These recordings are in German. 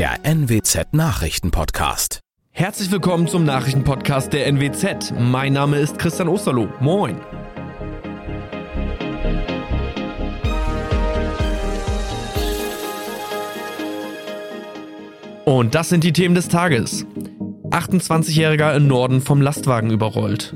der NWZ Nachrichtenpodcast. Herzlich willkommen zum Nachrichtenpodcast der NWZ. Mein Name ist Christian Osterloh. Moin. Und das sind die Themen des Tages. 28-Jähriger im Norden vom Lastwagen überrollt.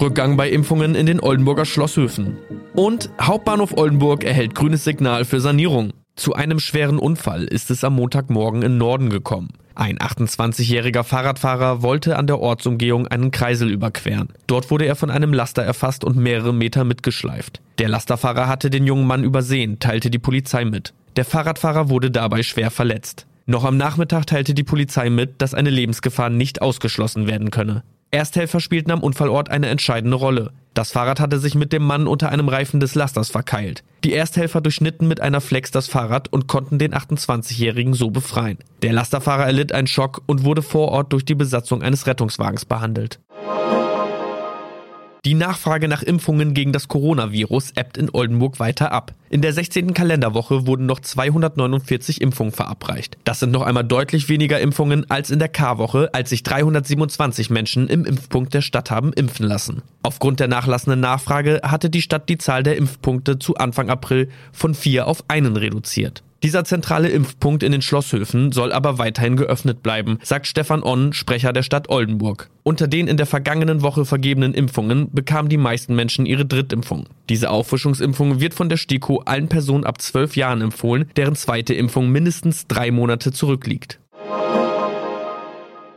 Rückgang bei Impfungen in den Oldenburger Schlosshöfen. Und Hauptbahnhof Oldenburg erhält grünes Signal für Sanierung. Zu einem schweren Unfall ist es am Montagmorgen in Norden gekommen. Ein 28-jähriger Fahrradfahrer wollte an der Ortsumgehung einen Kreisel überqueren. Dort wurde er von einem Laster erfasst und mehrere Meter mitgeschleift. Der Lasterfahrer hatte den jungen Mann übersehen, teilte die Polizei mit. Der Fahrradfahrer wurde dabei schwer verletzt. Noch am Nachmittag teilte die Polizei mit, dass eine Lebensgefahr nicht ausgeschlossen werden könne. Ersthelfer spielten am Unfallort eine entscheidende Rolle. Das Fahrrad hatte sich mit dem Mann unter einem Reifen des Lasters verkeilt. Die Ersthelfer durchschnitten mit einer Flex das Fahrrad und konnten den 28-Jährigen so befreien. Der Lasterfahrer erlitt einen Schock und wurde vor Ort durch die Besatzung eines Rettungswagens behandelt. Die Nachfrage nach Impfungen gegen das Coronavirus ebbt in Oldenburg weiter ab. In der 16. Kalenderwoche wurden noch 249 Impfungen verabreicht. Das sind noch einmal deutlich weniger Impfungen als in der K-Woche, als sich 327 Menschen im Impfpunkt der Stadt haben impfen lassen. Aufgrund der nachlassenden Nachfrage hatte die Stadt die Zahl der Impfpunkte zu Anfang April von vier auf einen reduziert. Dieser zentrale Impfpunkt in den Schlosshöfen soll aber weiterhin geöffnet bleiben, sagt Stefan Onn, Sprecher der Stadt Oldenburg. Unter den in der vergangenen Woche vergebenen Impfungen bekamen die meisten Menschen ihre Drittimpfung. Diese Auffrischungsimpfung wird von der STIKO allen Personen ab 12 Jahren empfohlen, deren zweite Impfung mindestens drei Monate zurückliegt.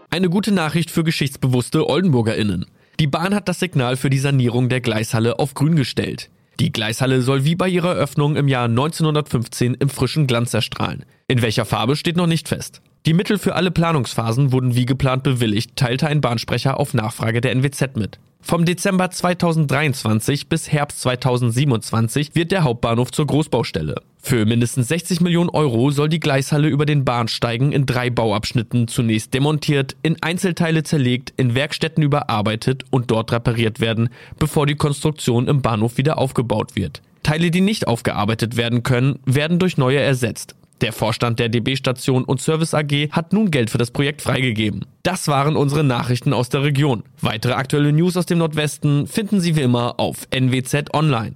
Eine gute Nachricht für geschichtsbewusste OldenburgerInnen. Die Bahn hat das Signal für die Sanierung der Gleishalle auf grün gestellt. Die Gleishalle soll wie bei ihrer Eröffnung im Jahr 1915 im frischen Glanz erstrahlen. In welcher Farbe steht noch nicht fest. Die Mittel für alle Planungsphasen wurden wie geplant bewilligt, teilte ein Bahnsprecher auf Nachfrage der NWZ mit. Vom Dezember 2023 bis Herbst 2027 wird der Hauptbahnhof zur Großbaustelle. Für mindestens 60 Millionen Euro soll die Gleishalle über den Bahnsteigen in drei Bauabschnitten zunächst demontiert, in Einzelteile zerlegt, in Werkstätten überarbeitet und dort repariert werden, bevor die Konstruktion im Bahnhof wieder aufgebaut wird. Teile, die nicht aufgearbeitet werden können, werden durch neue ersetzt. Der Vorstand der DB-Station und Service AG hat nun Geld für das Projekt freigegeben. Das waren unsere Nachrichten aus der Region. Weitere aktuelle News aus dem Nordwesten finden Sie wie immer auf NWZ Online.